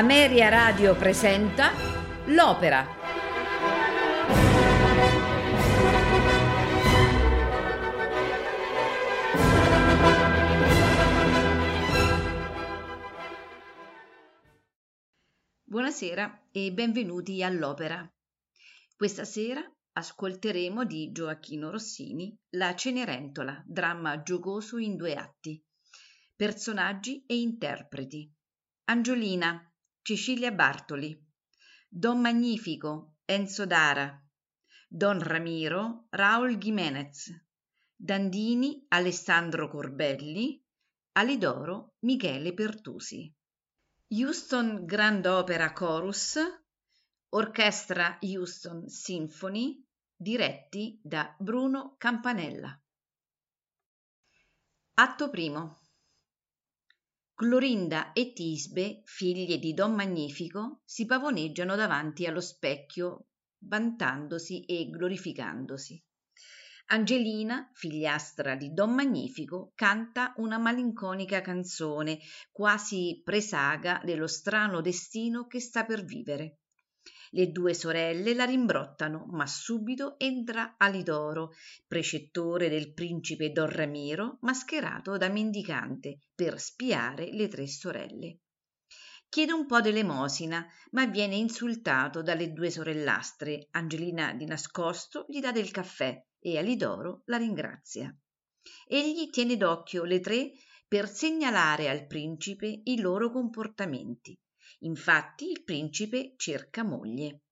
Ameria Radio presenta L'Opera. Buonasera e benvenuti all'Opera. Questa sera ascolteremo di Gioacchino Rossini La Cenerentola, dramma giocoso in due atti. Personaggi e interpreti. Angiolina, Cecilia Bartoli, Don Magnifico, Enzo Dara, Don Ramiro, Raul Jimenez, Dandini, Alessandro Corbelli, Alidoro, Michele Pertusi. Houston Grand Opera Chorus, Orchestra Houston Symphony, diretti da Bruno Campanella. Atto primo. Clorinda e Tisbe, figlie di Don Magnifico, si pavoneggiano davanti allo specchio, vantandosi e glorificandosi. Angelina, figliastra di Don Magnifico, canta una malinconica canzone, quasi presaga dello strano destino che sta per vivere. Le due sorelle la rimbrottano, ma subito entra Alidoro, precettore del principe Don Ramiro, mascherato da mendicante, per spiare le tre sorelle. Chiede un po' d'elemosina, ma viene insultato dalle due sorellastre. Angelina di nascosto gli dà del caffè e Alidoro la ringrazia. Egli tiene d'occhio le tre per segnalare al principe i loro comportamenti Infatti il principe cerca moglie.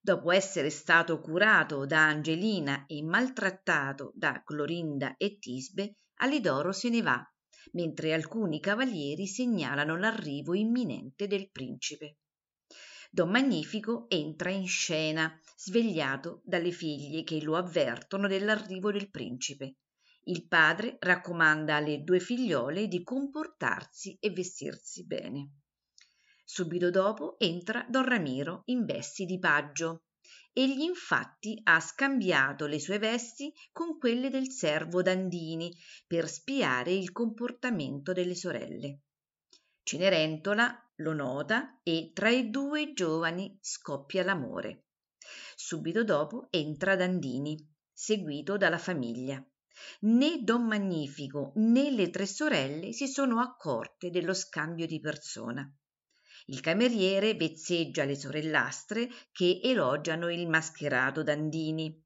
Dopo essere stato curato da Angelina e maltrattato da Clorinda e Tisbe, Alidoro se ne va, mentre alcuni cavalieri segnalano l'arrivo imminente del principe. Don Magnifico entra in scena, svegliato dalle figlie che lo avvertono dell'arrivo del principe. Il padre raccomanda alle due figliole di comportarsi e vestirsi bene. Subito dopo entra Don Ramiro in vesti di paggio. Egli infatti ha scambiato le sue vesti con quelle del servo Dandini per spiare il comportamento delle sorelle. Cenerentola lo nota e tra i due giovani scoppia l'amore. Subito dopo entra Dandini, seguito dalla famiglia. Né Don Magnifico né le tre sorelle si sono accorte dello scambio di persona. Il cameriere vezzeggia le sorellastre che elogiano il mascherato Dandini.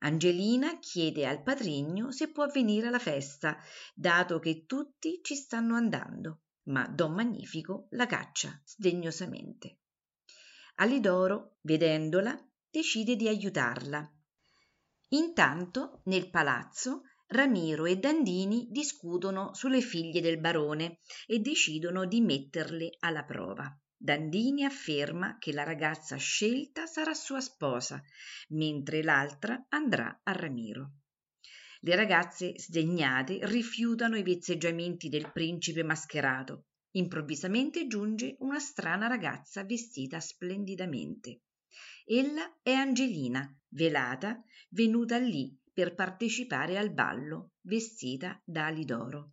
Angelina chiede al patrigno se può venire alla festa, dato che tutti ci stanno andando, ma Don Magnifico la caccia sdegnosamente. Alidoro, vedendola, decide di aiutarla. Intanto, nel palazzo, Ramiro e Dandini discutono sulle figlie del barone e decidono di metterle alla prova. Dandini afferma che la ragazza scelta sarà sua sposa, mentre l'altra andrà a Ramiro. Le ragazze sdegnate rifiutano i vezzeggiamenti del principe mascherato. Improvvisamente giunge una strana ragazza vestita splendidamente. Ella è Angelina, velata, venuta lì per partecipare al ballo, vestita da Alidoro.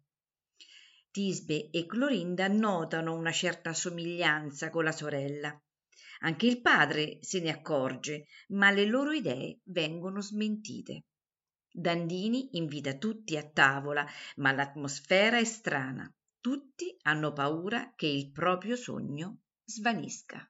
Tisbe e Clorinda notano una certa somiglianza con la sorella. Anche il padre se ne accorge, ma le loro idee vengono smentite. Dandini invita tutti a tavola, ma l'atmosfera è strana. Tutti hanno paura che il proprio sogno svanisca.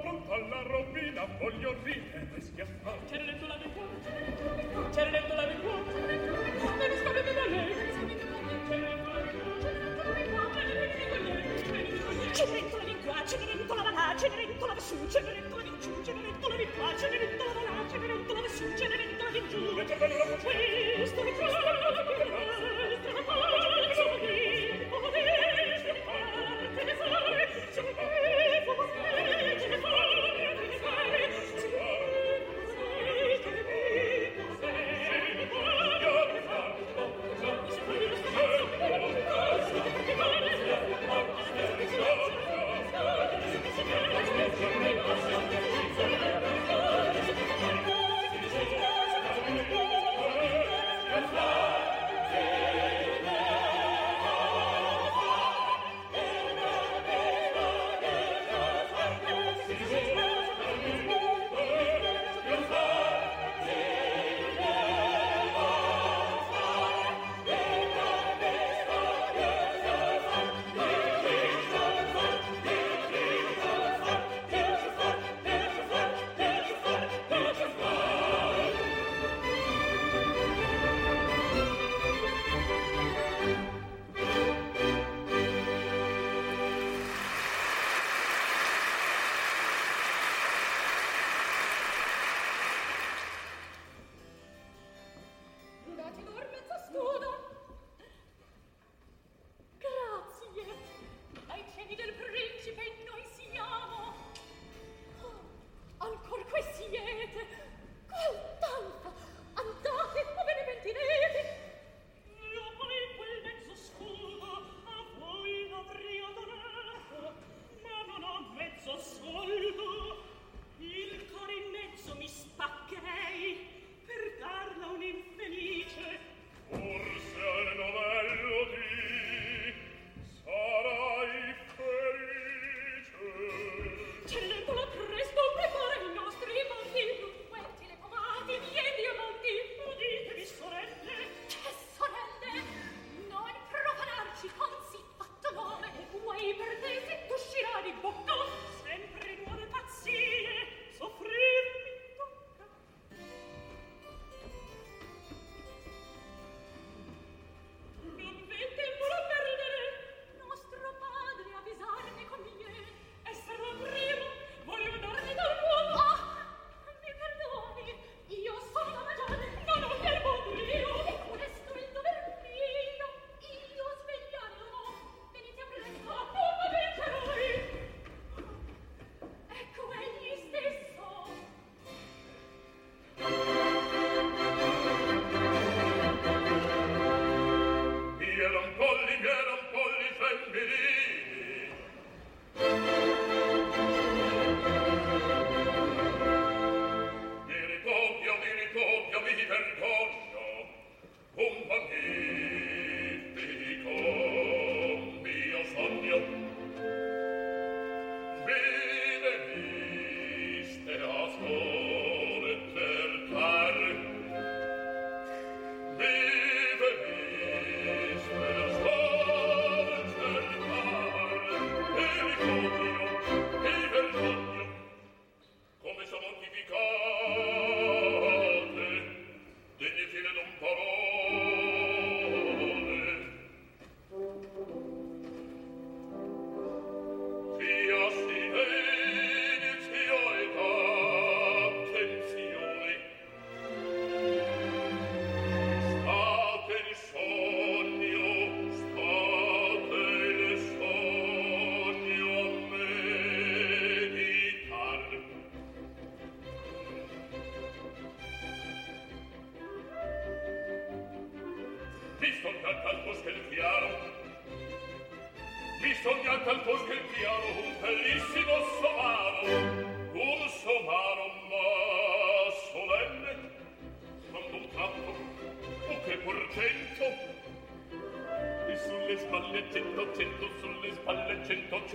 pronto alla rovina, voglio ridere e schiaffare. C'era letto la vecchia, c'era letto la vecchia, me ne sta vedendo lei, c'era letto la vecchia, c'è di qua, Cenerentola da là, Cenerentola da su, Cenerentola di giù, Cenerentola di qua, Cenerentola da là, la da c'è Cenerentola di giù. E c'è quello la voce. Questo è quello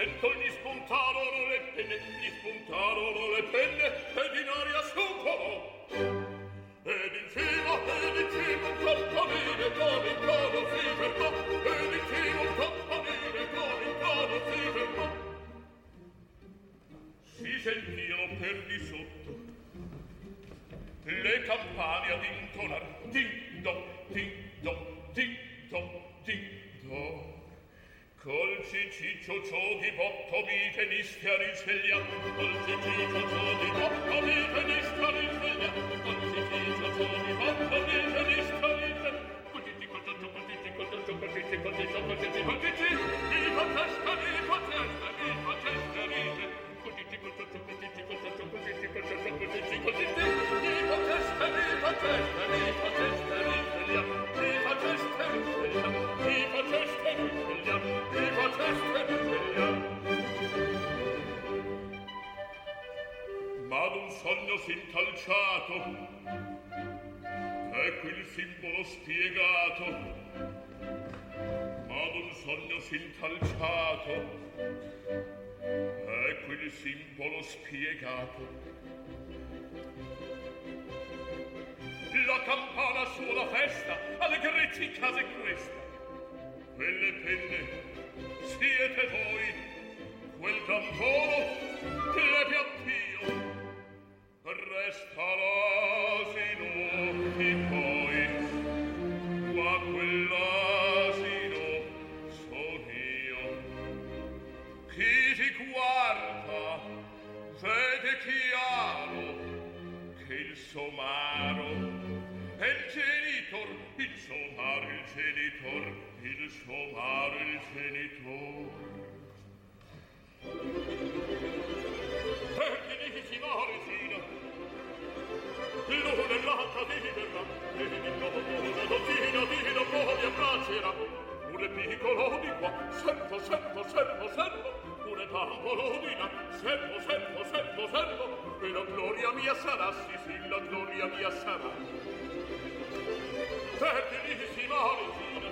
Attention, piccolo spiegato. La campana suona festa, allegrezza casa è questa. Quelle penne siete voi, quel campolo plebe Dio. Resta l'asino e poi, qua quell'asino. succede chiaro che il somaro è il genitor il somaro il genitor il somaro il genitor. E divinissima origine l'uno dell'altra viverà e di nuovo dozzina di nuovo mi abbraccerà un piccolo di qua servo servo servo servo Una tambolodina oh, Servo, servo, servo, servo E la gloria mia sarà Sì, sì, la gloria mia sarà. Perché dici si mare fino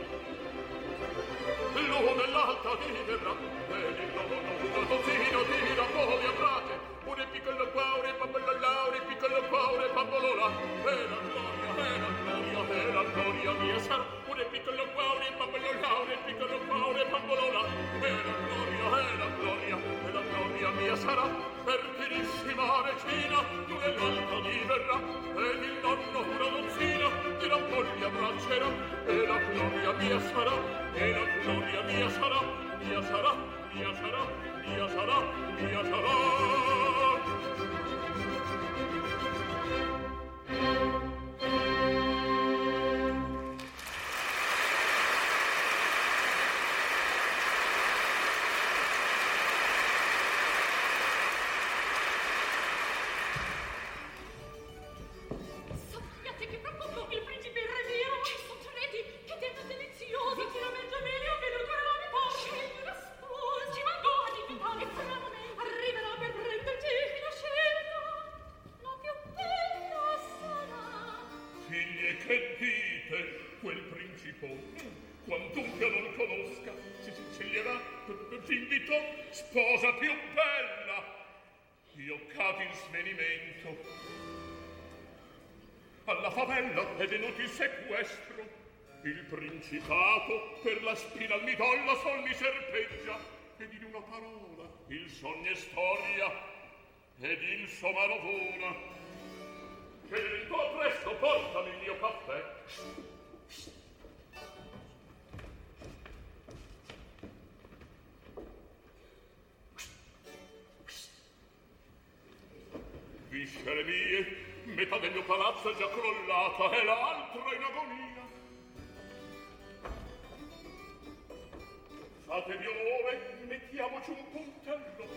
L'uno nell'altra diverrà E di nuovo una dozzina di non muovi abbraccerà Un piccolo cuore, pappolo laure, piccolo cuore, pappolo là. E la gloria, e la gloria, e la gloria mia sarà. Un piccolo cuore, pappolo laure, piccolo cuore, pappolo là. E la gloria, e la gloria, sarà fertilissima regina tu l'altra diverrà ed il nonno una donzina di la moglie abbraccerà e la gloria mia sarà e la gloria mia sarà mia sarà mia sarà mia sarà mia sarà Thank. Il sogno è storia ed il somaro vola. Che dentro presto portami il mio caffè. Viscere mie, metà del mio palazzo è già crollata e l'altro in agonia. Fatevi onore, mettiamoci un puntello.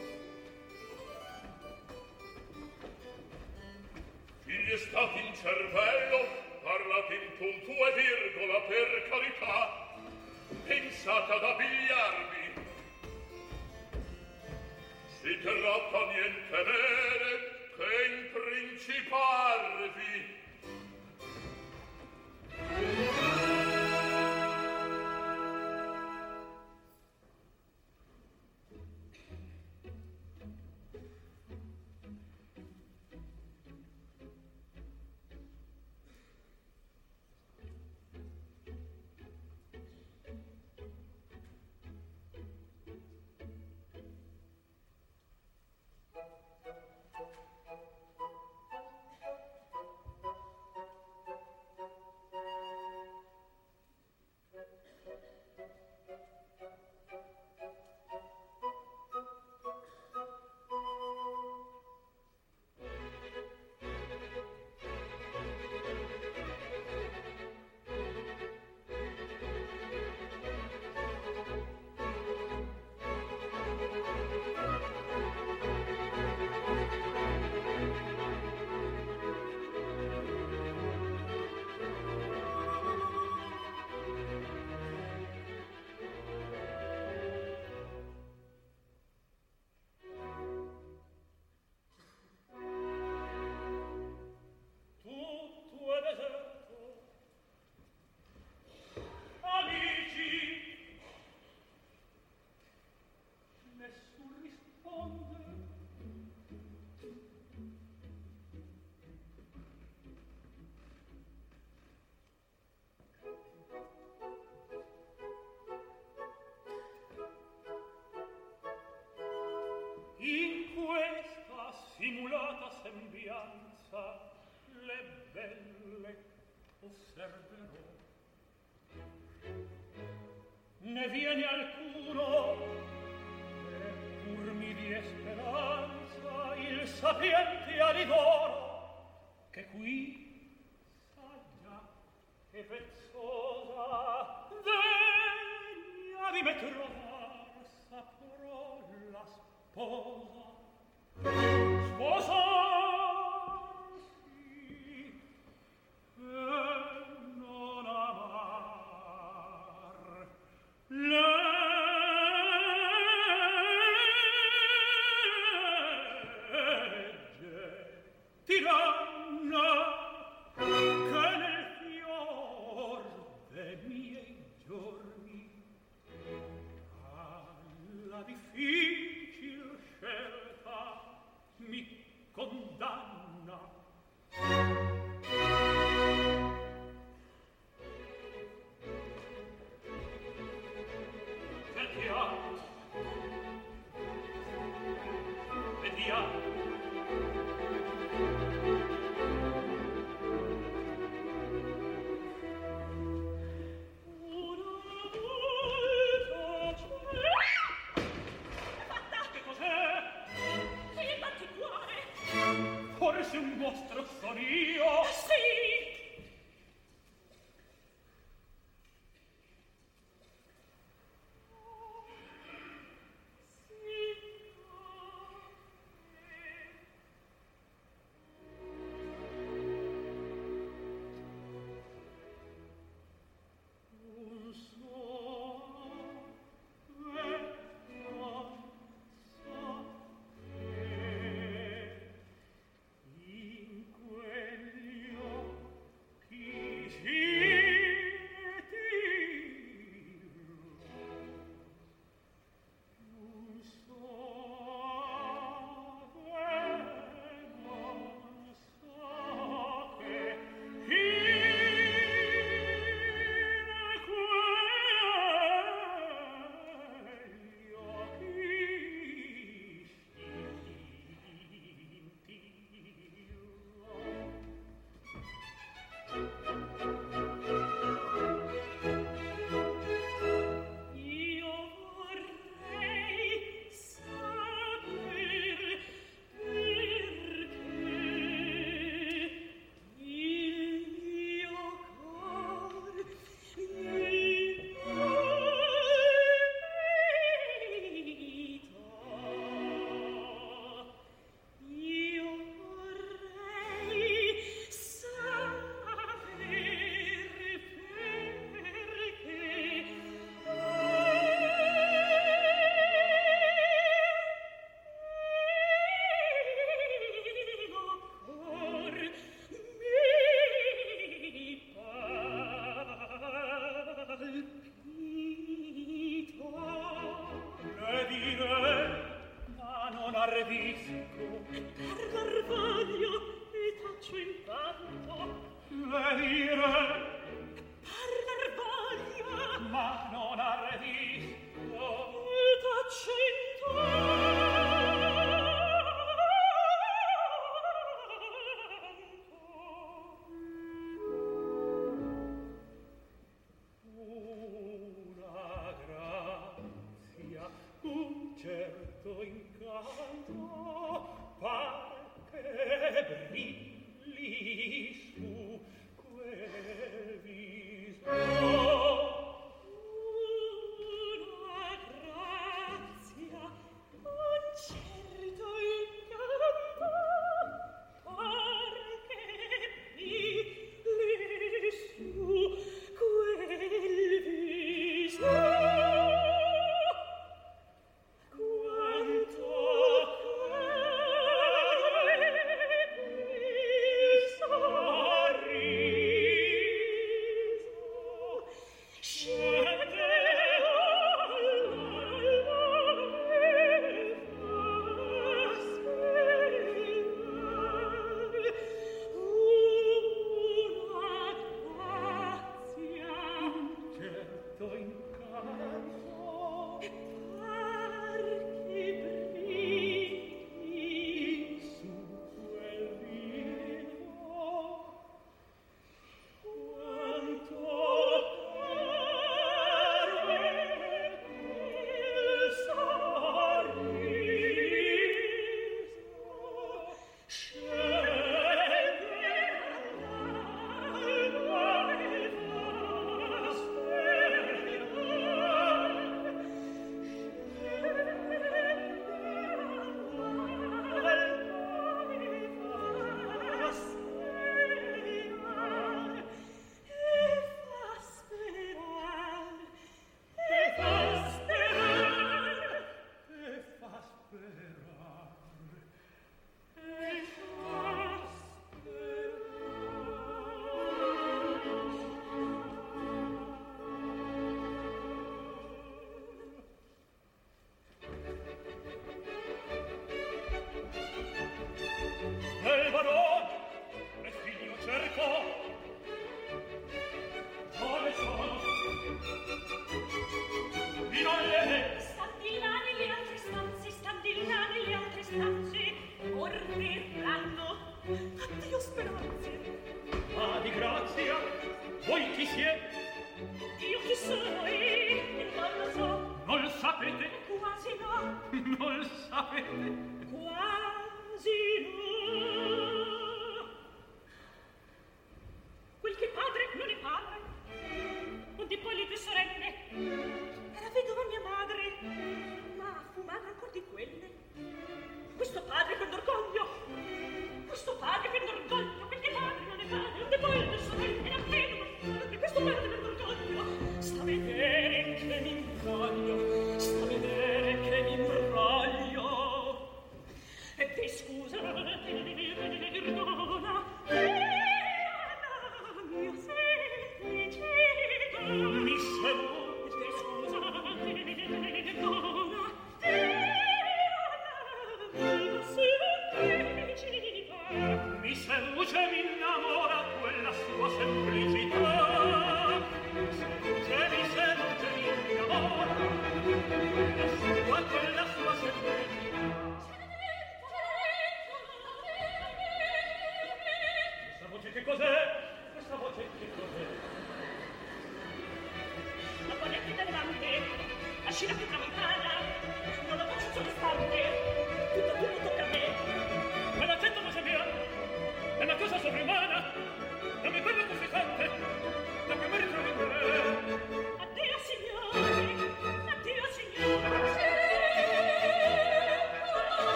Figli stati in cervello, parlate in punto e virgola per carità. Pensate ad abbigliarvi. Si tratta niente mene che imprinciparvi. sembianza viene alcuno e pur mi di speranza il sapiente alivoro che qui saggia e vezzosa degna di me trovar saprò la sposa Zum Gott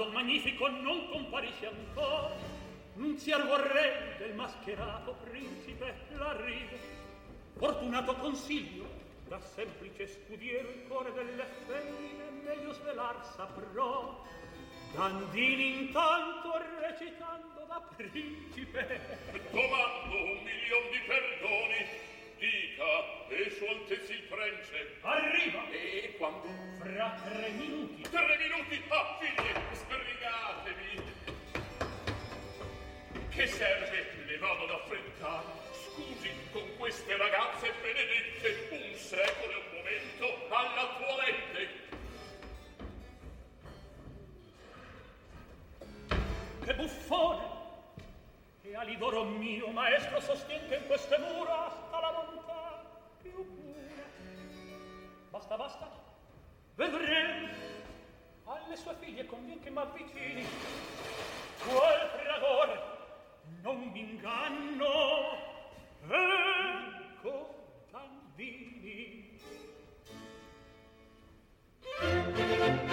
don magnifico non comparisce ancora. Nunziar vorrei del mascherato principe l'arrivo fortunato consiglio da semplice scudiero il cuore delle femmine meglio svelar saprò. Dandini intanto recitando da principe. Domando un milion di perdoni dica e su altezza il prence arriva! E quando Tre minuti. Tre minuti? Ah, figli, sbrigatevi! Che serve? Le vado ad affrettare. Scusi, con queste ragazze benedette, un secolo e un momento alla toilette. Che buffone! E a livoro mio maestro sostiene che in queste mura sta la bontà più pura. Basta, basta. vedrem alle sue figlie convien che m'avvicini qual fragore non mi inganno ecco Dandini Thank you.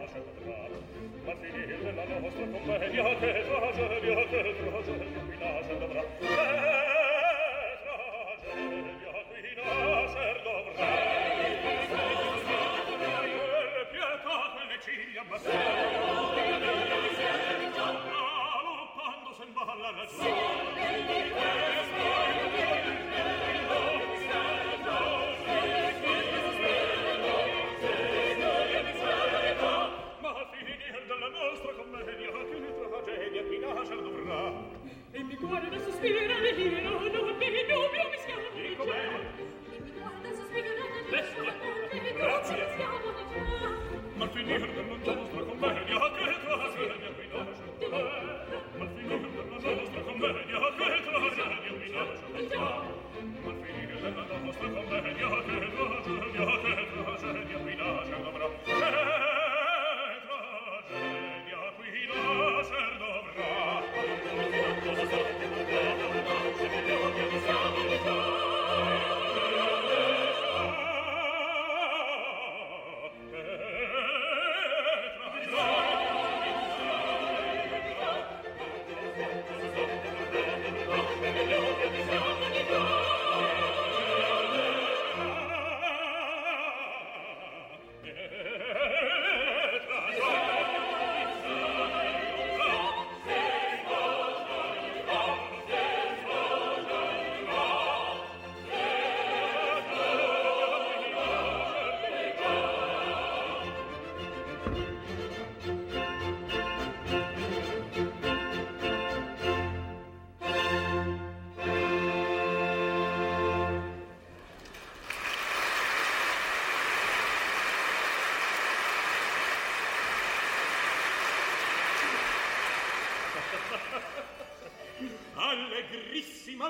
わせることが祭り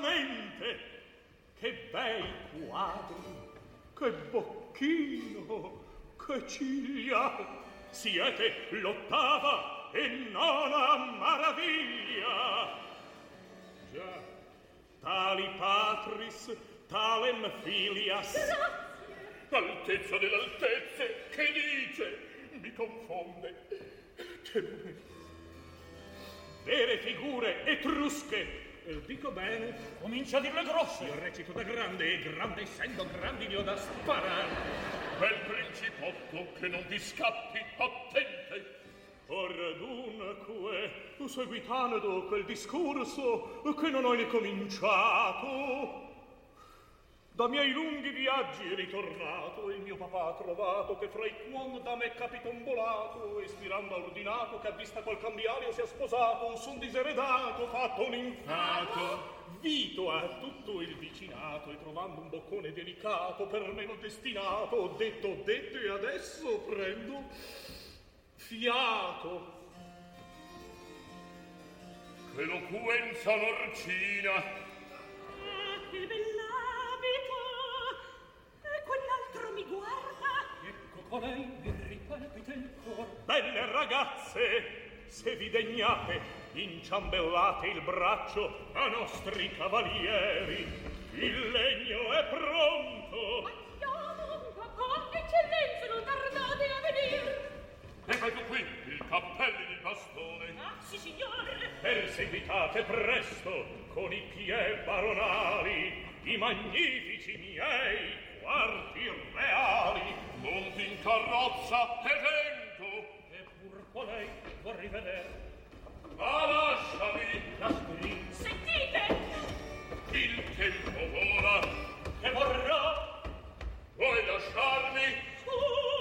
name. che non ti scappi attente or dunque tu seguitando quel discorso che non ho ne cominciato. Da miei lunghi viaggi ritornato il mio papà ha trovato che fra i quon da me capitombolato e spirando ha ordinato che a vista qual cambiario sia sposato son diseredato fatto un infato Vito a tutto il vicinato e trovando un boccone delicato per me non destinato, ho detto, ho detto e adesso prendo fiato. Che loquenza norcina! Ah, che bella quell'altro mi guarda ecco colei mi ripalpita il cor belle ragazze se vi degnate inciambellate il braccio a nostri cavalieri. Il legno è pronto! Andiamo, papà, eccellenza, non tardate a venire! Ecco qui, il cappello di bastone. Ah, sì, signore! Perseguitate presto, con i pie baronali, i magnifici miei quarti reali. Monti in carrozza e vento, e pur con vorrei vedere lasciarmi? Oh!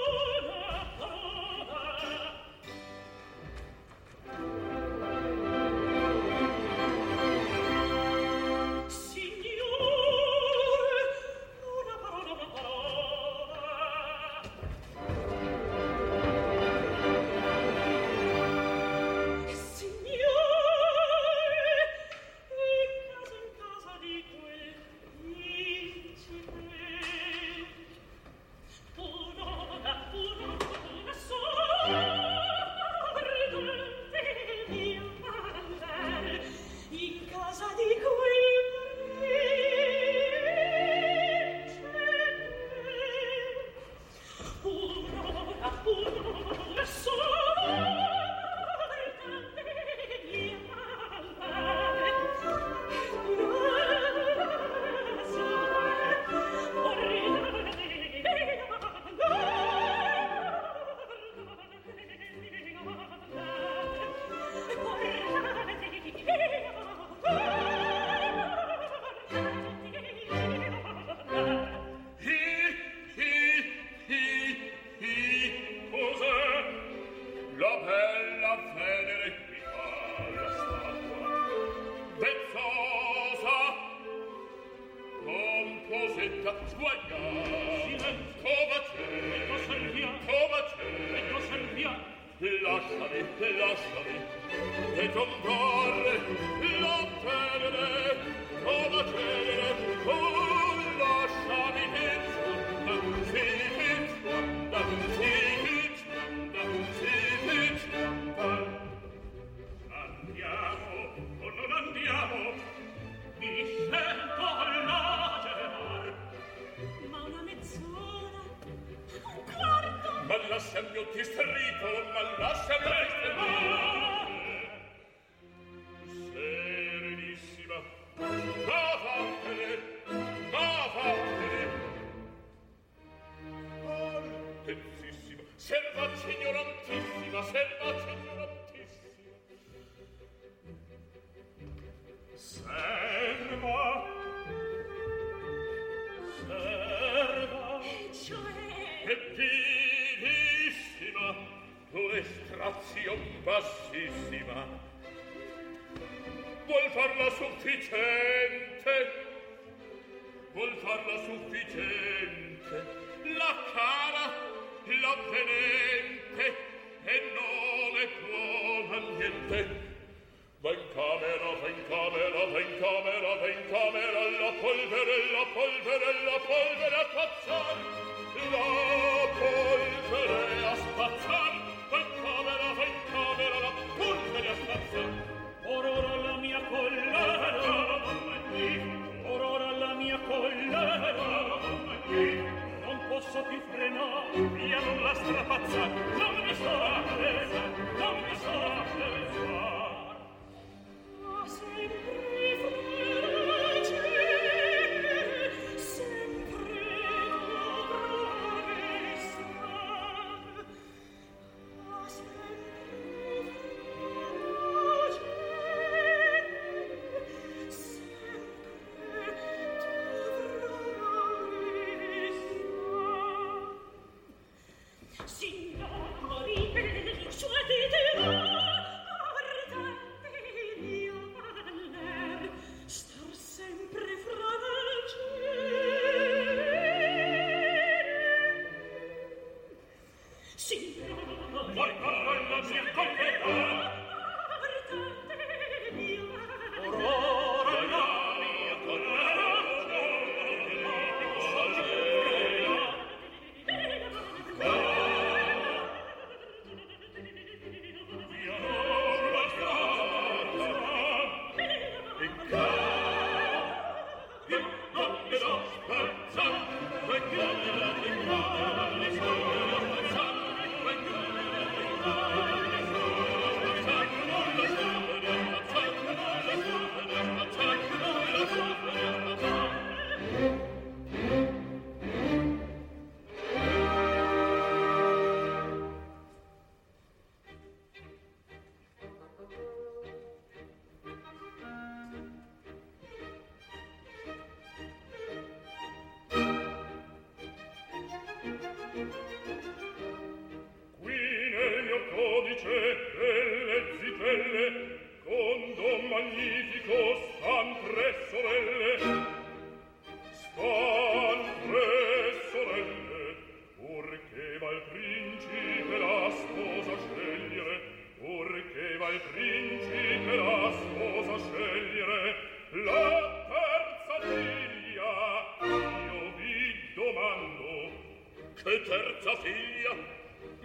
che terza figlia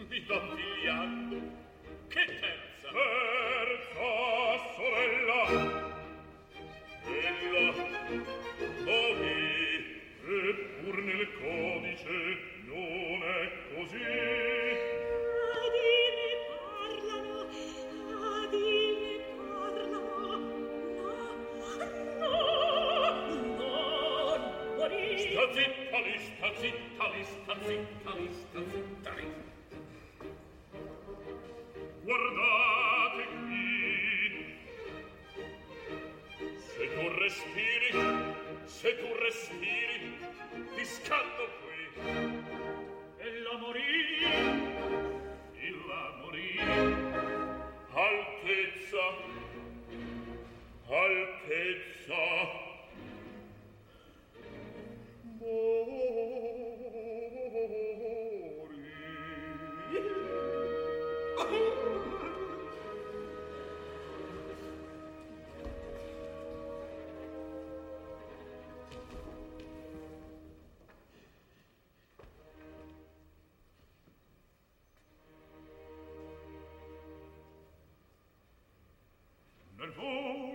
mi dà figliando per voi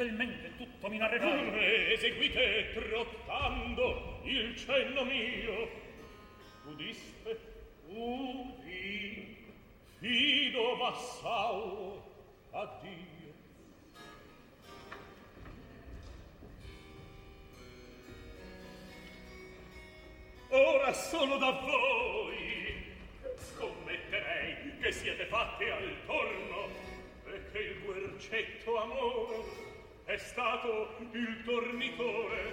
fedelmente il tutto mi narrerà. Eseguite trottando il cenno mio. Udiste? Udi. Fido vassal. Addio. Ora sono da voi. Scommetterei che siete fatti al torno e che il guercetto amore è stato il tornitore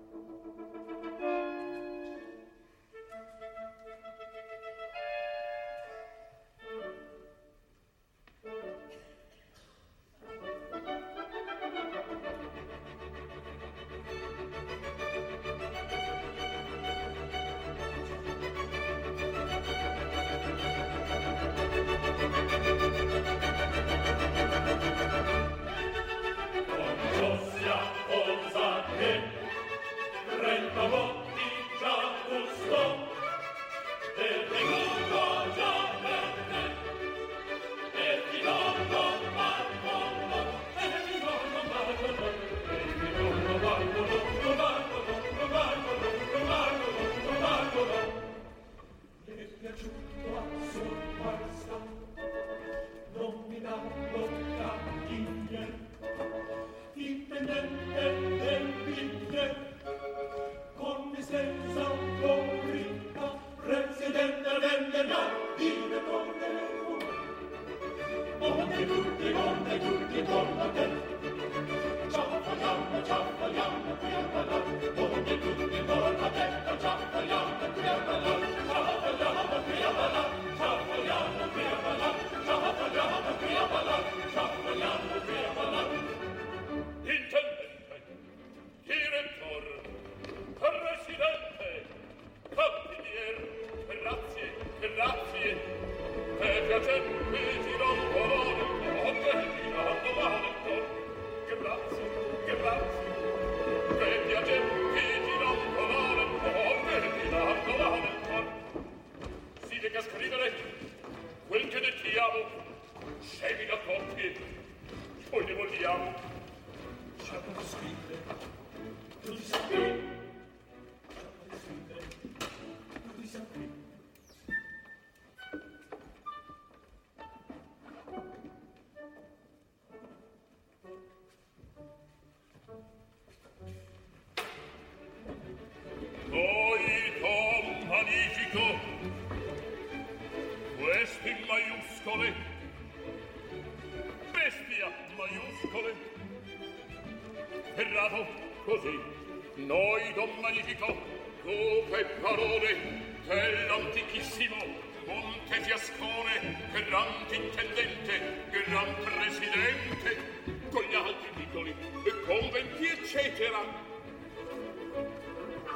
eccetera.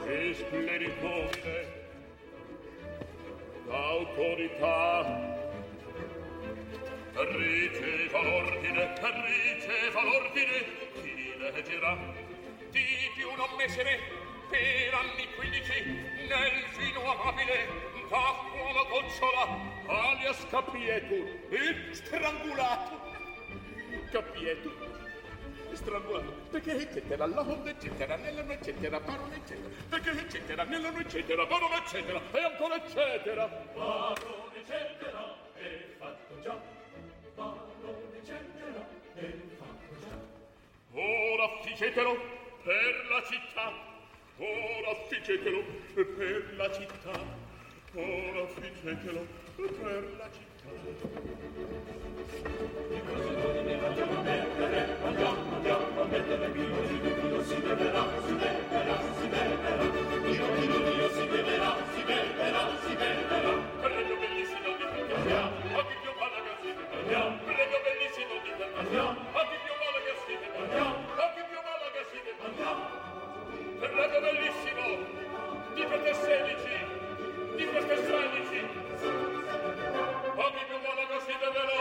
E splendiconte l'autorità Riceva l'ordine, riceva l'ordine, chi leggerà? Di più non messere, per anni quindici, nel fino amabile, da uomo gocciola, alias capietur, e strangulato. Capietur, strangolato, perché eccetera, l'onda eccetera, nell'anno eccetera, parola eccetera, perché eccetera, nella nell'anno eccetera, parola eccetera, e ancora eccetera. Parola eccetera, è fatto già, parola eccetera, è fatto già. Ora ficetelo per la città, ora ficetelo per la città, ora ficetelo per la città. Ferrato bellissimo! Di queste 16! Di queste 16! Бога благословенного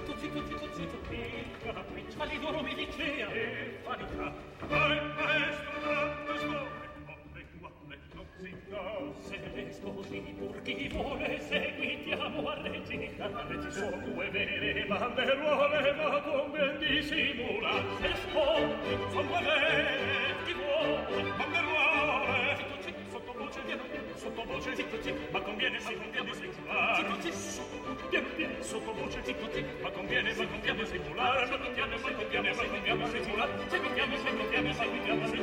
zitto, zitto, zitto, zitto, picca da qui, ma di loro mi dicea, e vanità. Vai, maestro, tanto scuole, come tua, come non zitta. Se l'esco così, pur chi vuole, seguitiamo a recitare, ci sono due vere banderuole, ma con ben dissimula. Se sponti, sono due vere, chi vuole, banderuole, sottovoce zitto zitto ma conviene ma conviene seculare zitto zitto piano piano sottovoce zitto zitto ma conviene ma conviene seculare ma conviene ma conviene ma conviene seculare se conviene se conviene ma conviene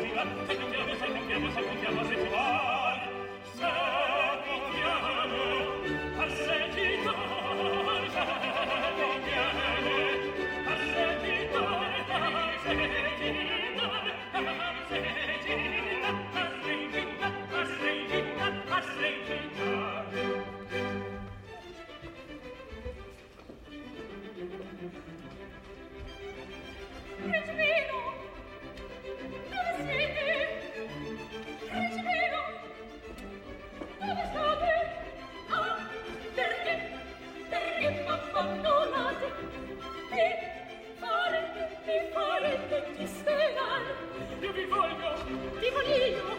Ti voglio, ti voglio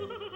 Thank you.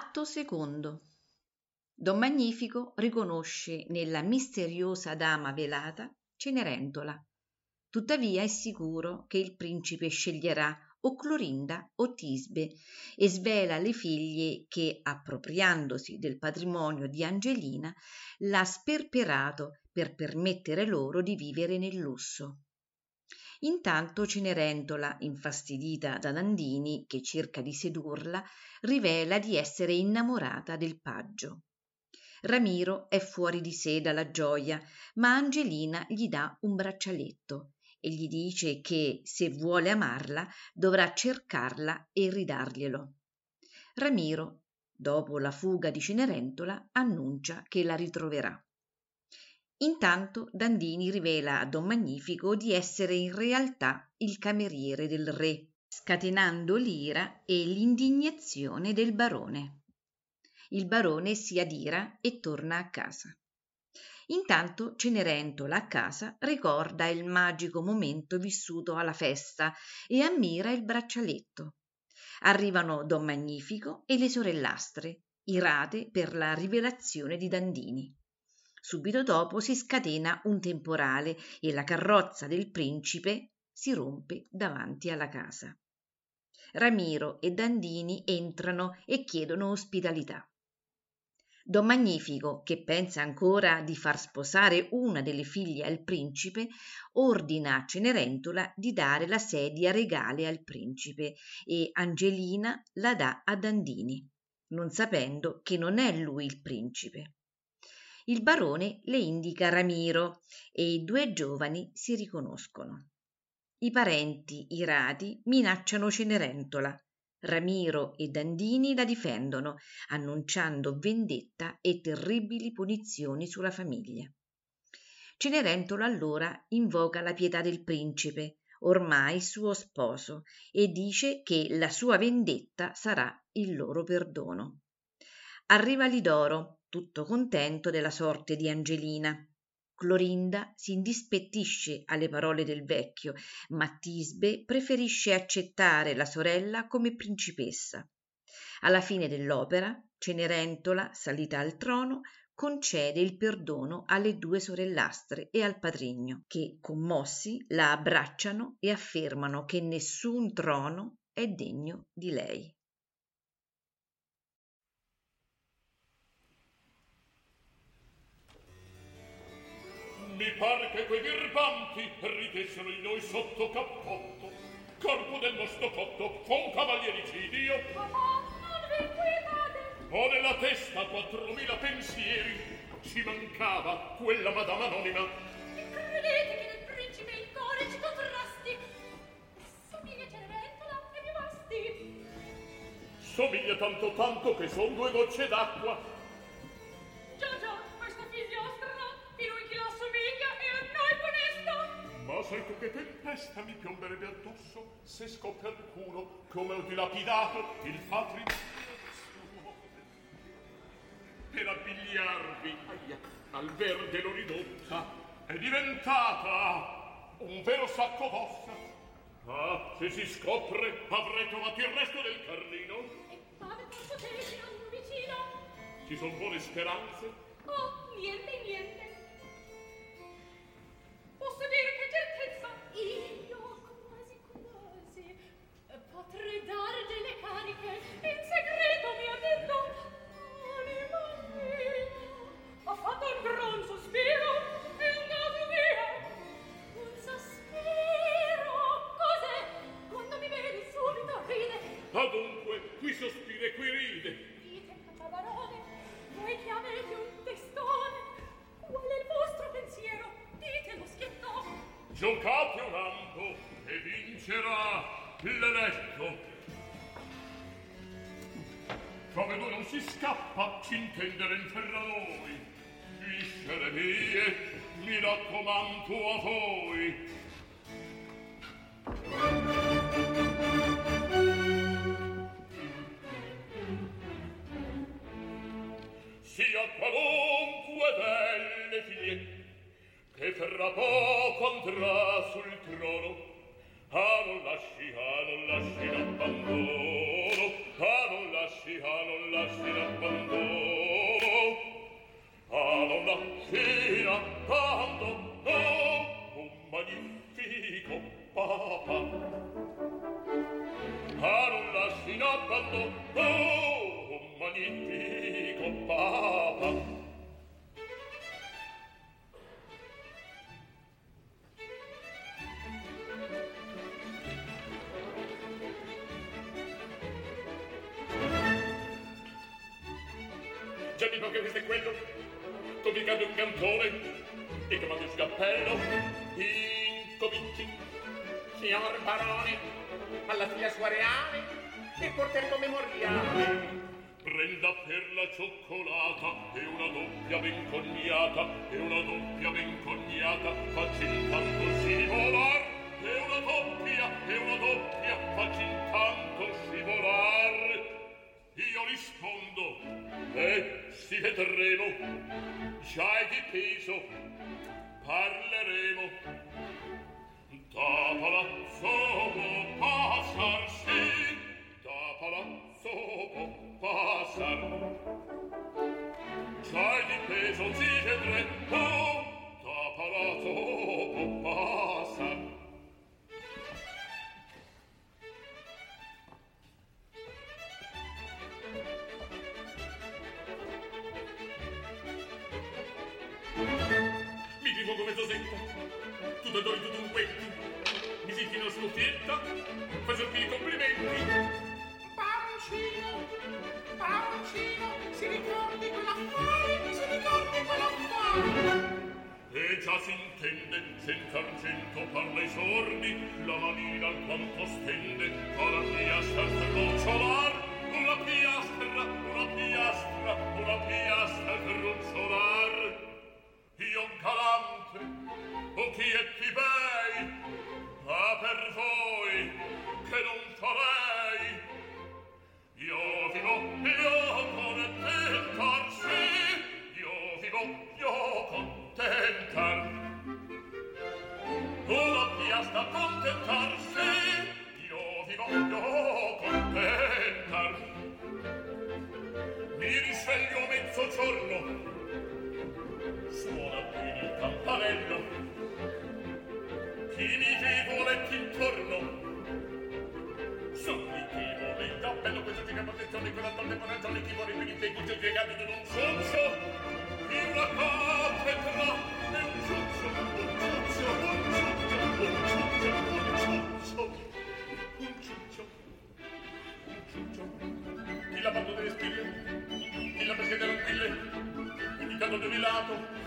Atto secondo. Don Magnifico riconosce nella misteriosa dama velata Cenerentola. Tuttavia è sicuro che il principe sceglierà o Clorinda o Tisbe e svela alle figlie che, appropriandosi del patrimonio di Angelina, l'ha sperperato per permettere loro di vivere nel lusso. Intanto Cenerentola, infastidita da Dandini, che cerca di sedurla, rivela di essere innamorata del paggio. Ramiro è fuori di sé dalla gioia, ma Angelina gli dà un braccialetto e gli dice che se vuole amarla dovrà cercarla e ridarglielo. Ramiro, dopo la fuga di Cenerentola, annuncia che la ritroverà. Intanto Dandini rivela a Don Magnifico di essere in realtà il cameriere del re, scatenando l'ira e l'indignazione del barone. Il barone si adira e torna a casa. Intanto Cenerentola a casa ricorda il magico momento vissuto alla festa e ammira il braccialetto. Arrivano Don Magnifico e le sorellastre, irate per la rivelazione di Dandini. Subito dopo si scatena un temporale e la carrozza del principe si rompe davanti alla casa. Ramiro e Dandini entrano e chiedono ospitalità. Don Magnifico, che pensa ancora di far sposare una delle figlie al principe, ordina a Cenerentola di dare la sedia regale al principe e Angelina la dà a Dandini, non sapendo che non è lui il principe il barone le indica Ramiro e i due giovani si riconoscono. I parenti, irati, minacciano Cenerentola. Ramiro e Dandini la difendono, annunciando vendetta e terribili punizioni sulla famiglia. Cenerentola allora invoca la pietà del principe, ormai suo sposo, e dice che la sua vendetta sarà il loro perdono. Arriva Lidoro, tutto contento della sorte di Angelina. Clorinda si indispettisce alle parole del vecchio, ma Tisbe preferisce accettare la sorella come principessa. Alla fine dell'opera, Cenerentola, salita al trono, concede il perdono alle due sorellastre e al patrigno, che, commossi, la abbracciano e affermano che nessun trono è degno di lei. Mi pare che quei birbanti ridessero in noi sotto cappotto. Corpo del nostro cotto, con cavaliericidio. Mamma, non vi inquietate, Ho nella testa quattromila pensieri. Ci mancava quella madama anonima. E credete che nel principe il cuore ci contrasti? Somiglia Cenerentola e mi basti. Somiglia tanto tanto che son due gocce d'acqua. Sai tu che tempesta mi piomberebbe addosso se scoppia il culo come ho dilapidato il patrimonio suo. Per abbigliarvi aia, al verde l'ho ridotta, è diventata un vero sacco d'ossa. Ah, se si scopre avrei trovato il resto del carlino. E tanto te fino a un vicino. Ci son buone speranze? Oh, niente, niente. Posso dire Giocate un ampo e vincerà l'eletto. Come lui non si scappa, ci intendere fra noi. Viscere mie, mi raccomando a voi. Sia qualunque belle figlie, che fra poco andrà sul trono ah non lasci ah non lasci l'abbandono ah non lasci ah non lasci l'abbandono. Ah non lasci l'abbandono un magnifico papa. Ah non lasci l'abbandono un magnifico papa. Dico che questo è quello, convicando un cantone, e comando il scappello, incominci, Signor barone, alla figlia sua reale, il portello memoriale. prenda per la cioccolata, e una doppia ben cognata, e una doppia ben cognata, facci intanto scivolar, e una doppia, e una doppia, facci intanto scivolar. io rispondo. E si vedremo. Già è dipeso. Parleremo. Da palazzo può passar sì. Da palazzo può passar. Già è dipeso si vedremo. Da palazzo può passar. Tu t'adori tu dunquetti, mi si chino scuffietta, fai sortire i complimenti. Paroncino, paroncino, si ricordi quell'affare, si ricordi quell'affare. E già si intende, senza argento parla i sordi, la manina alquanto stende, alla piastra per rocciolar, una piastra, una piastra, una piastra per rocciolar. io galante, occhietti bei, ma per voi che non farei. Io vivo, io contentar, sì, io vivo, io contentar. Uno piasta contentar, sì, io vivo, io contentar. Mi risveglio mezzogiorno, suona bene il campanello. Chi mi intorno. Sogni che momento appello questa tica protezione con la donna coraggiosa chi vorrebbe di te cuccio piegato in un soncio in una capetra e un ciuccio un ciuccio un ciuccio un ciuccio un ciuccio un ciuccio un ciuccio chi l'ha fatto delle spille chi l'ha pescato delle anguille un di un lato.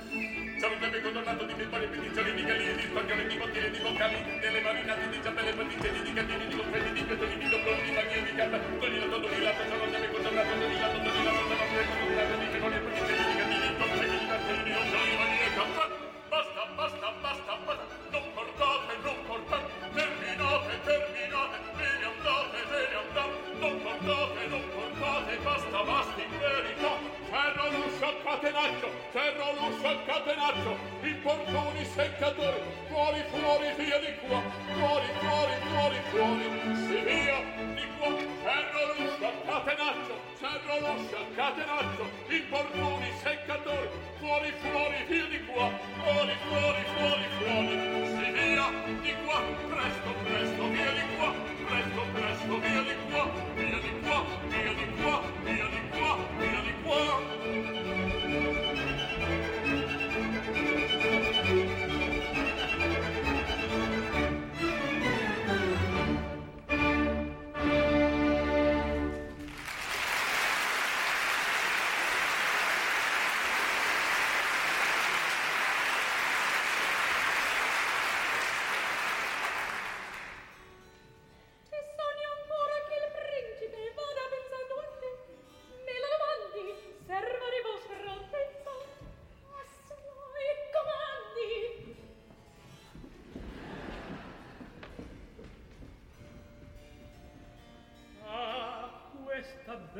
condannato di pettori, petizioni di galini, di spaccare di bottiglie, di boccali, delle marinate, di ciambelle, patricelle, di catene, di confetti, di pettori, di dobloni, di manie, di carta, togli la totoli, la faccia, non deve condannato, mercatore fuori fuori via di qua fuori fuori fuori fuori. Si via di qua ferro ruscia catenaccio ferro ruscia catenaccio importuni seccatori, fuori fuori via di qua fuori fuori fuori fuori. Si via di qua presto presto via di qua presto presto via di qua via di qua via di qua via di qua via di qua.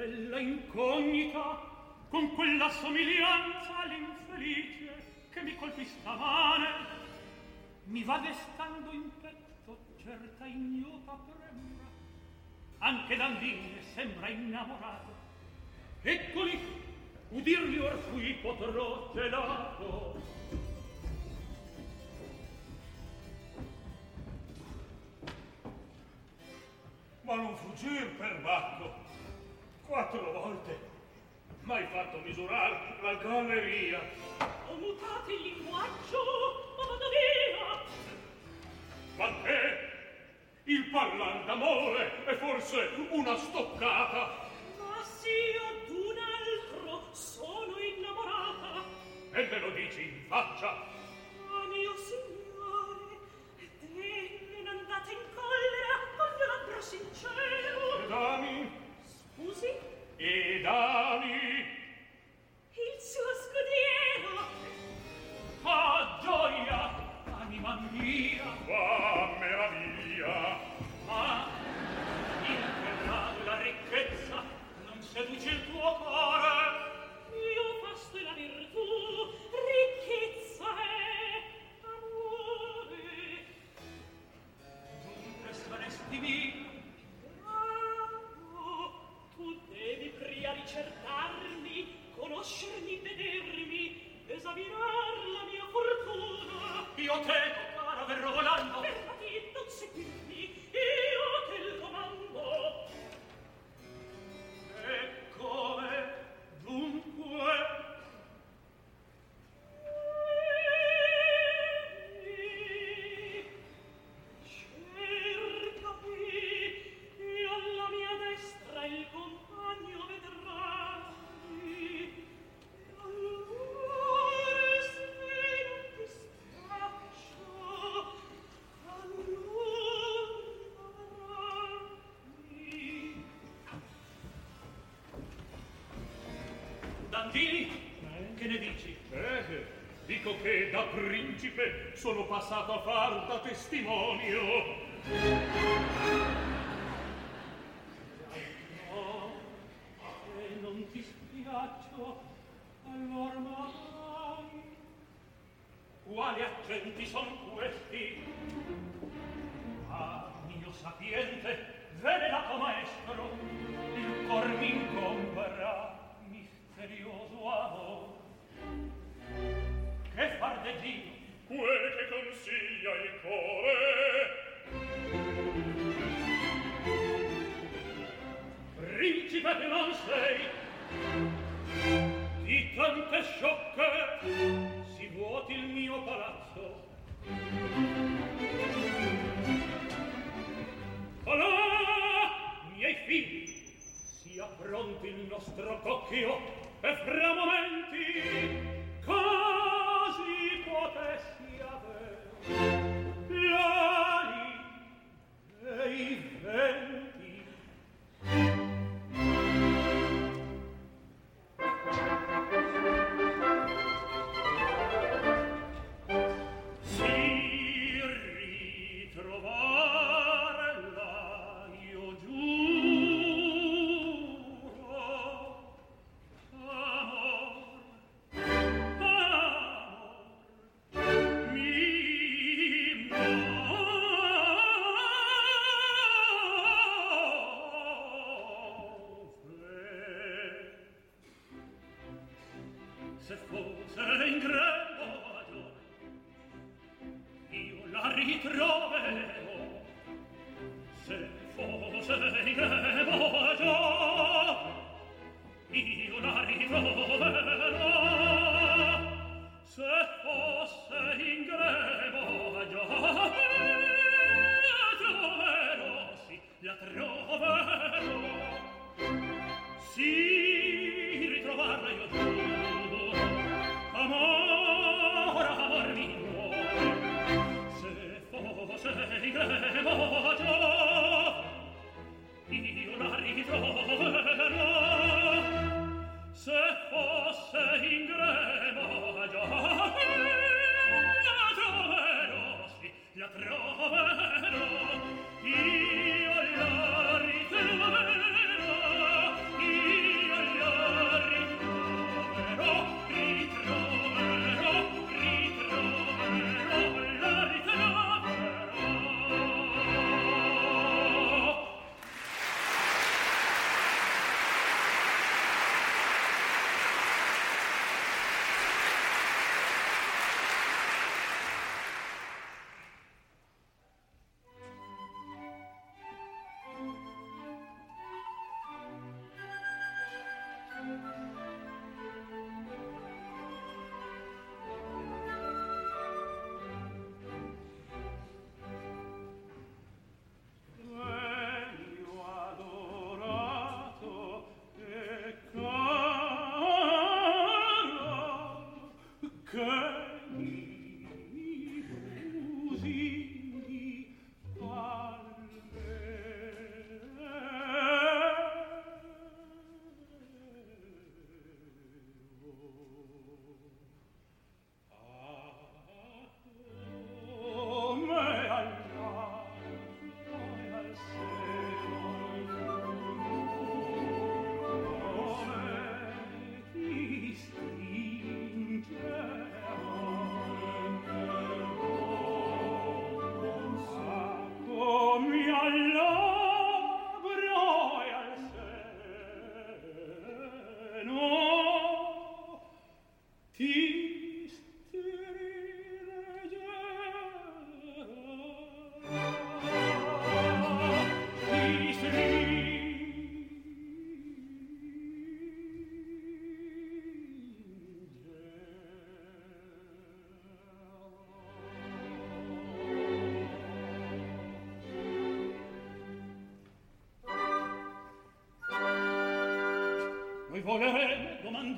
bella incognita con quella somiglianza all'infelice che mi colpì stamane mi va destando in petto certa ignota premura. Anche Dandine sembra innamorato. Eccoli udirli or qui potrò celare galleria. Ho mutato il linguaggio, ma vado via. Ma te, il parlare d'amore è forse una stocca Gentili, eh, che ne dici? Eh, dico che da principe sono passato a far da testimonio. No, se non ti spiaccio, allora mai. Quali accenti son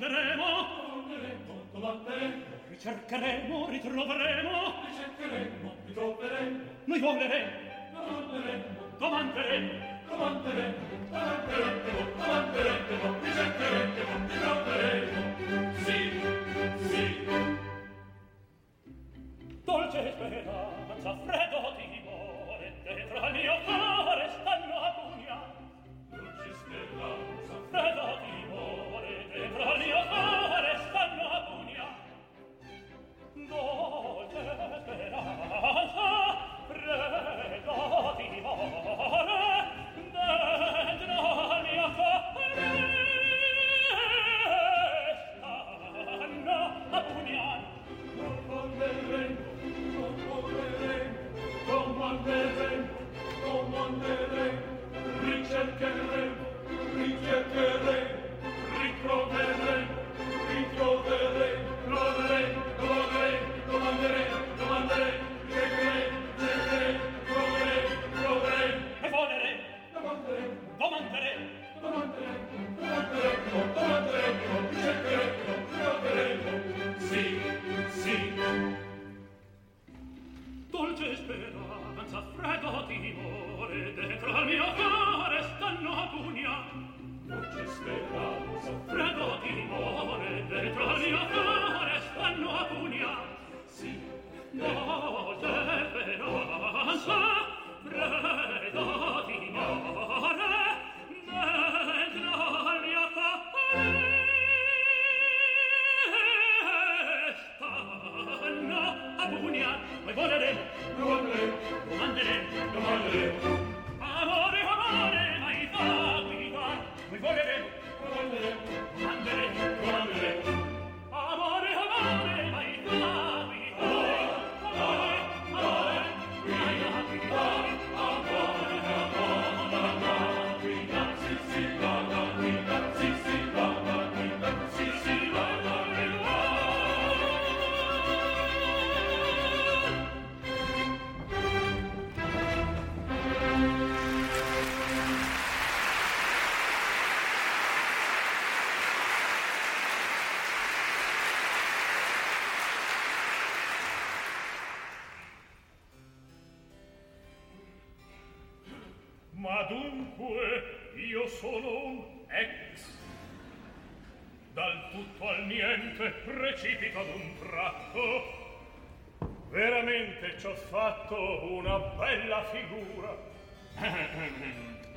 torneremo, torneremo, torneremo, ricercheremo, ritroveremo, ricercheremo, ritroveremo, noi voleremo,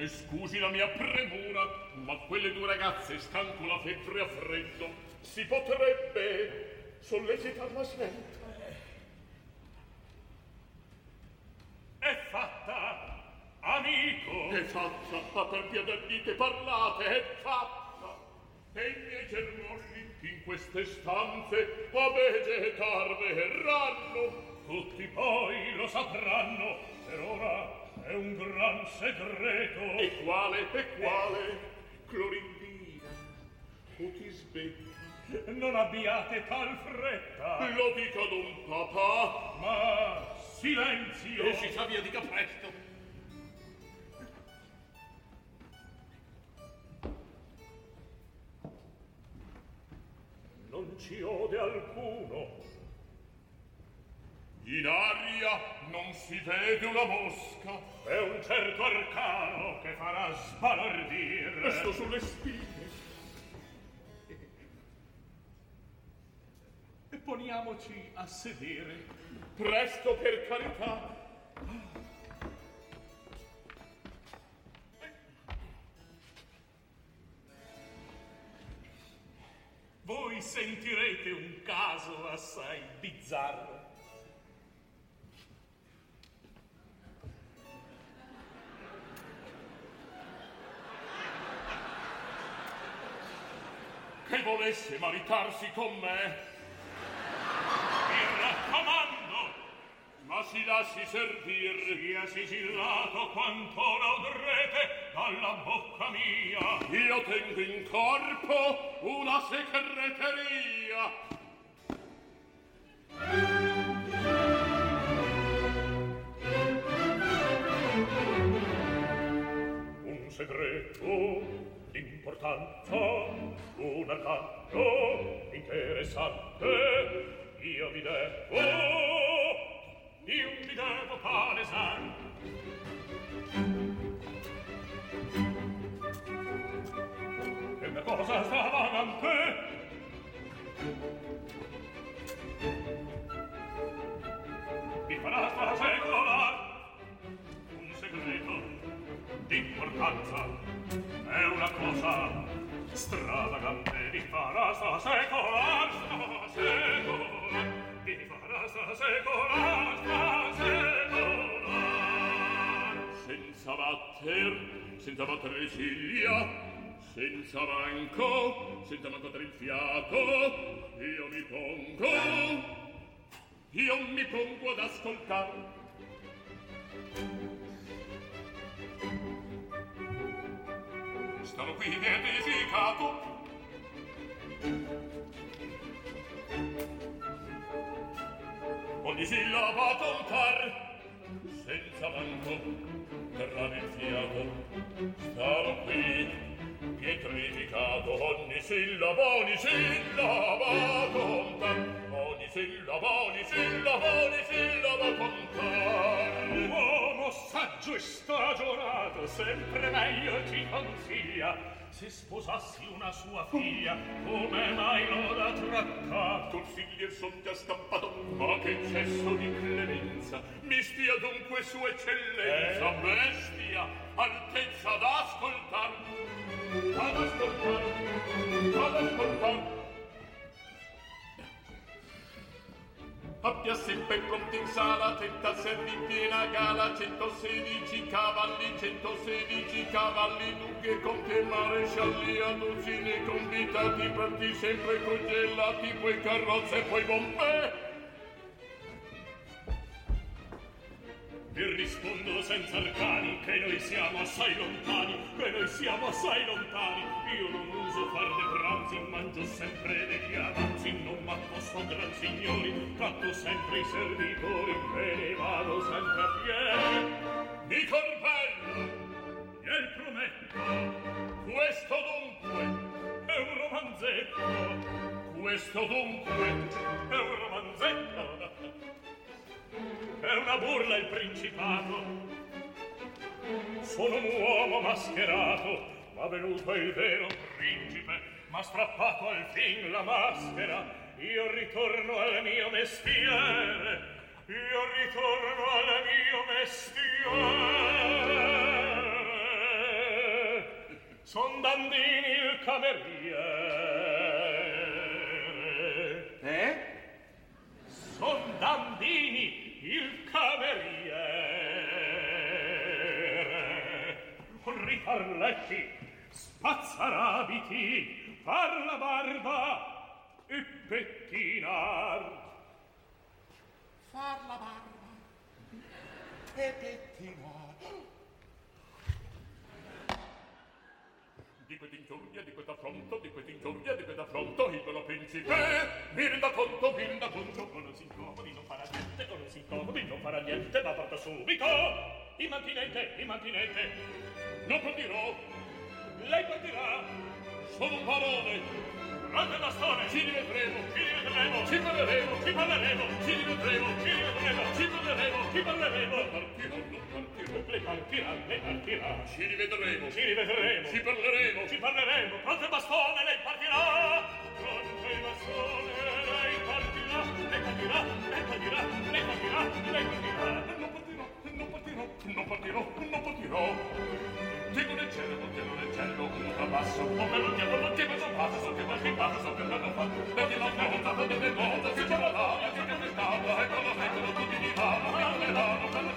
Scusi la mia premura, ma quelle due ragazze stanco la febbre a freddo. Si potrebbe sollecitar la svelta. È fatta, amico! È fatta, ma per piede dite parlate, è fatta. Pennecer morrit in queste stanze a vegetar verranno, tutti poi lo sapranno, per ora è un gran segreto. E quale, e quale? Eh. Clorindina, Utisbetta. Non abbiate tal fretta. Lo dica d'un papà. Ma silenzio! E si sa via, dica presto. Ci ode alcuno. In aria non si vede una mosca. È un certo arcano che farà sbalordir. E sto sulle spine. E poniamoci a sedere. Presto, per carità. Voi sentirete un caso assai bizzarro. che volesse maritarsi con me. si lasci servir. Sia sigillato quanto l'audrete dalla bocca mia. Io tengo in corpo una segreteria. Un segreto d'importanza un arcano interessante. Io vi devo io mi devo palesar e una cosa sta davanti mi farà trasecolar un segreto d'importanza è una cosa stravagante. Mi farà trasecolar trasecolar passa secolar, secolar. Senza batter, senza battere le ciglia, senza manco, senza manco trinfiato, io mi pongo, io mi pongo ad ascoltar. Stavo qui dietro ogni sillaba contar senza manco ravenziato starò qui pietrificato. Ogni sillaba ogni sillaba contar ogni sillaba ogni sillaba ogni sillaba contar uomo saggio e stagionato sempre meglio ti consiglia se sposassi una sua figlia come mai l'ho da trattato? Consigli e sonde ha stampato ma che cesso di clemenza. Mi stia dunque sua eccellenza eh. bestia altezza da ascoltar. Ad ascoltar ad ascoltar. Abbia sempre pronti in sala, 37 in piena gala, 116 cavalli, 116 cavalli, duche, conte, marescialli, aduzzine, convitati, pronti sempre congellati, poi carrozze, poi bombe! E rispondo senza arcani che noi siamo assai lontani, che noi siamo assai lontani. Io non uso far de pranzi, mangio sempre degli avanzi, non m'accosto gran signori, tratto sempre i servitori, che ne vado sempre a piedi. Mi corbello, gliel prometto, questo dunque è un romanzetto, questo dunque è un romanzetto, è una burla il principato. Sono un uomo mascherato ma venuto il vero principe m'ha strappato al fin la maschera. Io ritorno al mio mestiere io ritorno al mio mestiere. Son dandini il cameriere. Eh? son dandini il cameriere con ritarletti spazzarabiti far la barba e pettinar far la barba e pettinar di quest'ingiuria, di quest'affronto, di quest'ingiuria, di quest'affronto, vero principe, mi renda conto, mi renda conto, o non si incomodi non farà niente o non si incomodi non farà niente ma porta subito immantinente immantinente non partirò, lei partirà sono parole, prende il bastone ci rivedremo, ci rivedremo ci parleremo, ci parleremo ci rivedremo, ci rivedremo ci parleremo, ci parleremo. Partirò, Le partirà, le partirà. Ci rivedremo. Ci rivedremo. Ci parleremo. Ci parleremo. Pronto il bastone, lei partirà. Pronto il bastone, lei partirà. Lei partirà, lei partirà, lei partirà, lei partirà. Non partirò, non partirò, non partirò, non partirò. Dico nel cielo, non dico nel cielo, un trapasso. Non me lo dico, non dico, non passo, so che qualche passo, so che non lo faccio. Perché non mi ha votato, non mi si c'è la dama, si c'è la e con la tutti di dama, non me la dama, non me la dama.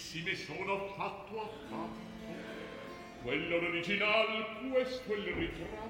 Pochissime sono fatto a fatto. Quello l'original, questo il ritratto.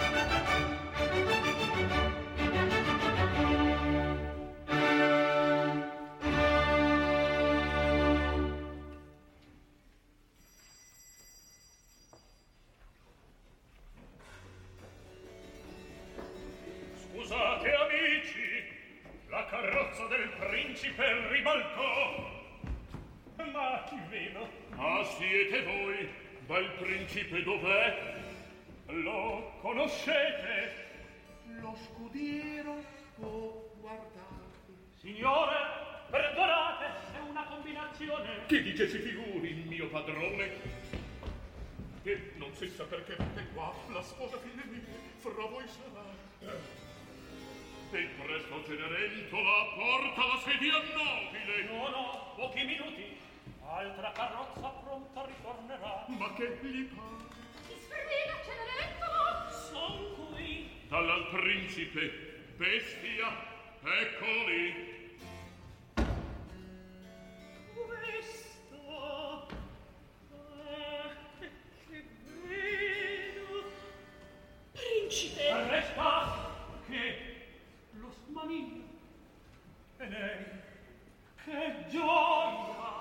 principe dov'è? Lo conoscete? Lo scudiero, oh, guardate. Signore, perdonate, è una combinazione. Chi dice si figuri il mio padrone? E non si sa perché vite qua, la sposa figlia mia, fra voi sarà. E presto Cenerentola porta la sedia nobile. No, no, pochi minuti. Altra carrozza pronta ritornerà. Ma che gli pare? Isfermina, Cenerentola! Son qui. Dalla principe, bestia, eccoli. Questo... Ah, che bello! Principe! Arresta! Che lo smanino! E lei, che gioia!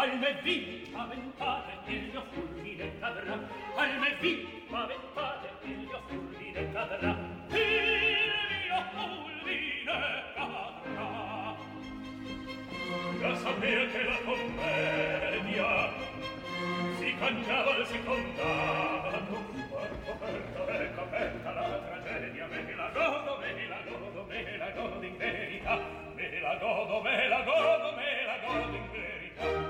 Alme viva ventate il mio fulmine cadrà Alme viva ventate il mio fulmine cadrà il mio fulmine cadrà da saper che la commedia si cantava al si contava non guardo aperta tragedia aperta la tragedia me la godo me la godo me la godo in verità. Me la godo me la godo me la godo in verità.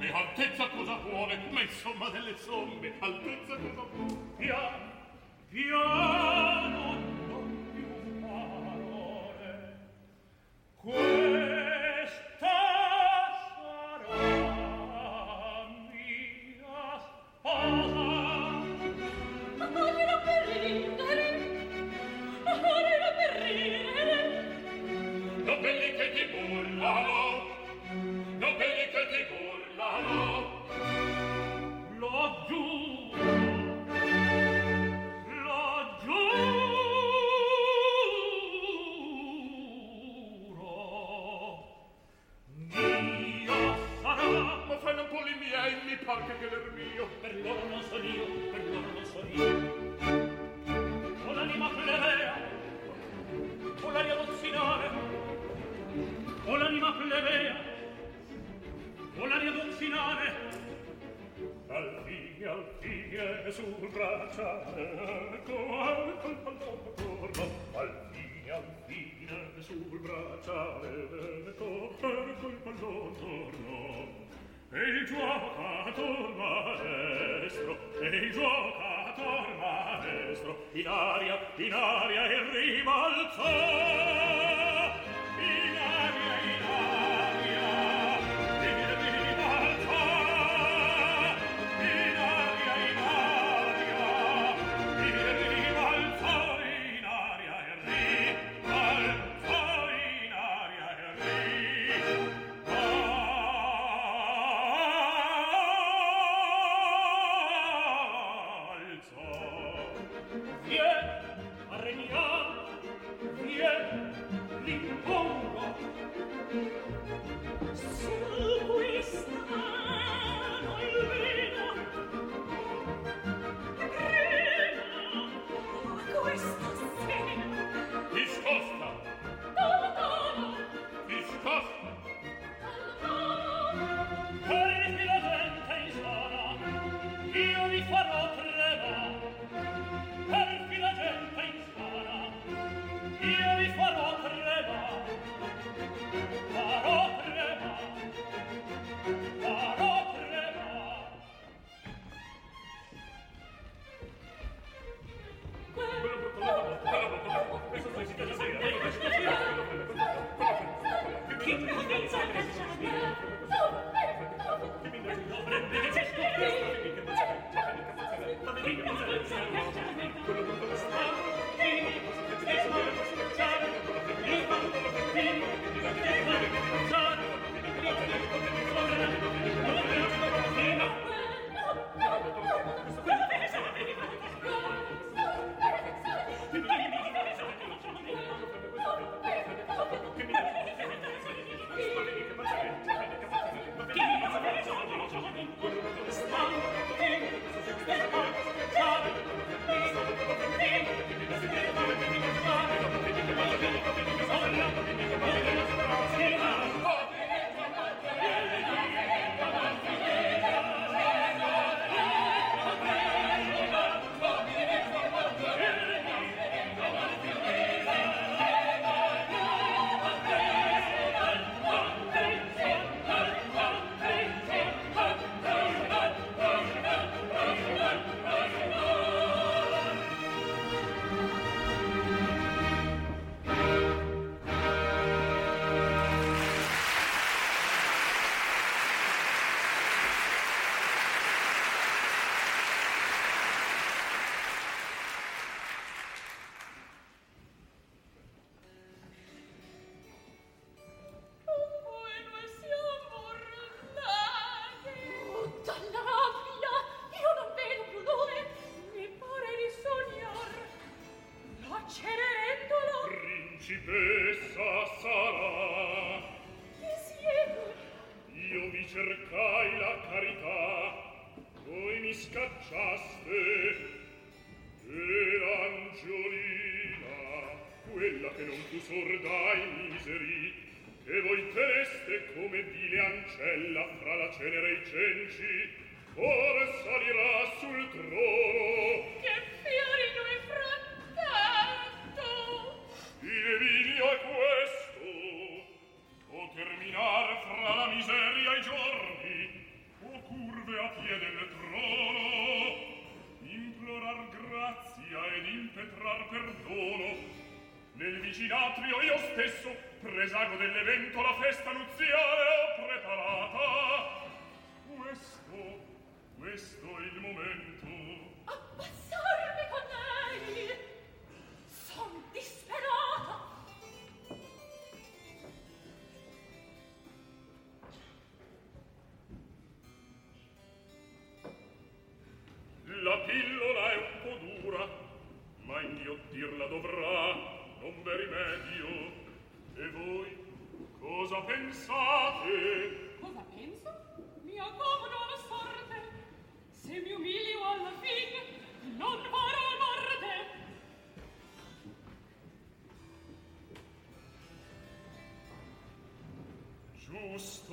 somme, altezza cosa vuole? Ma insomma delle somme,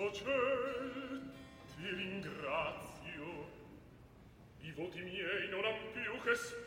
o ciel, ti ringrazio. I voti miei non han più che spazio,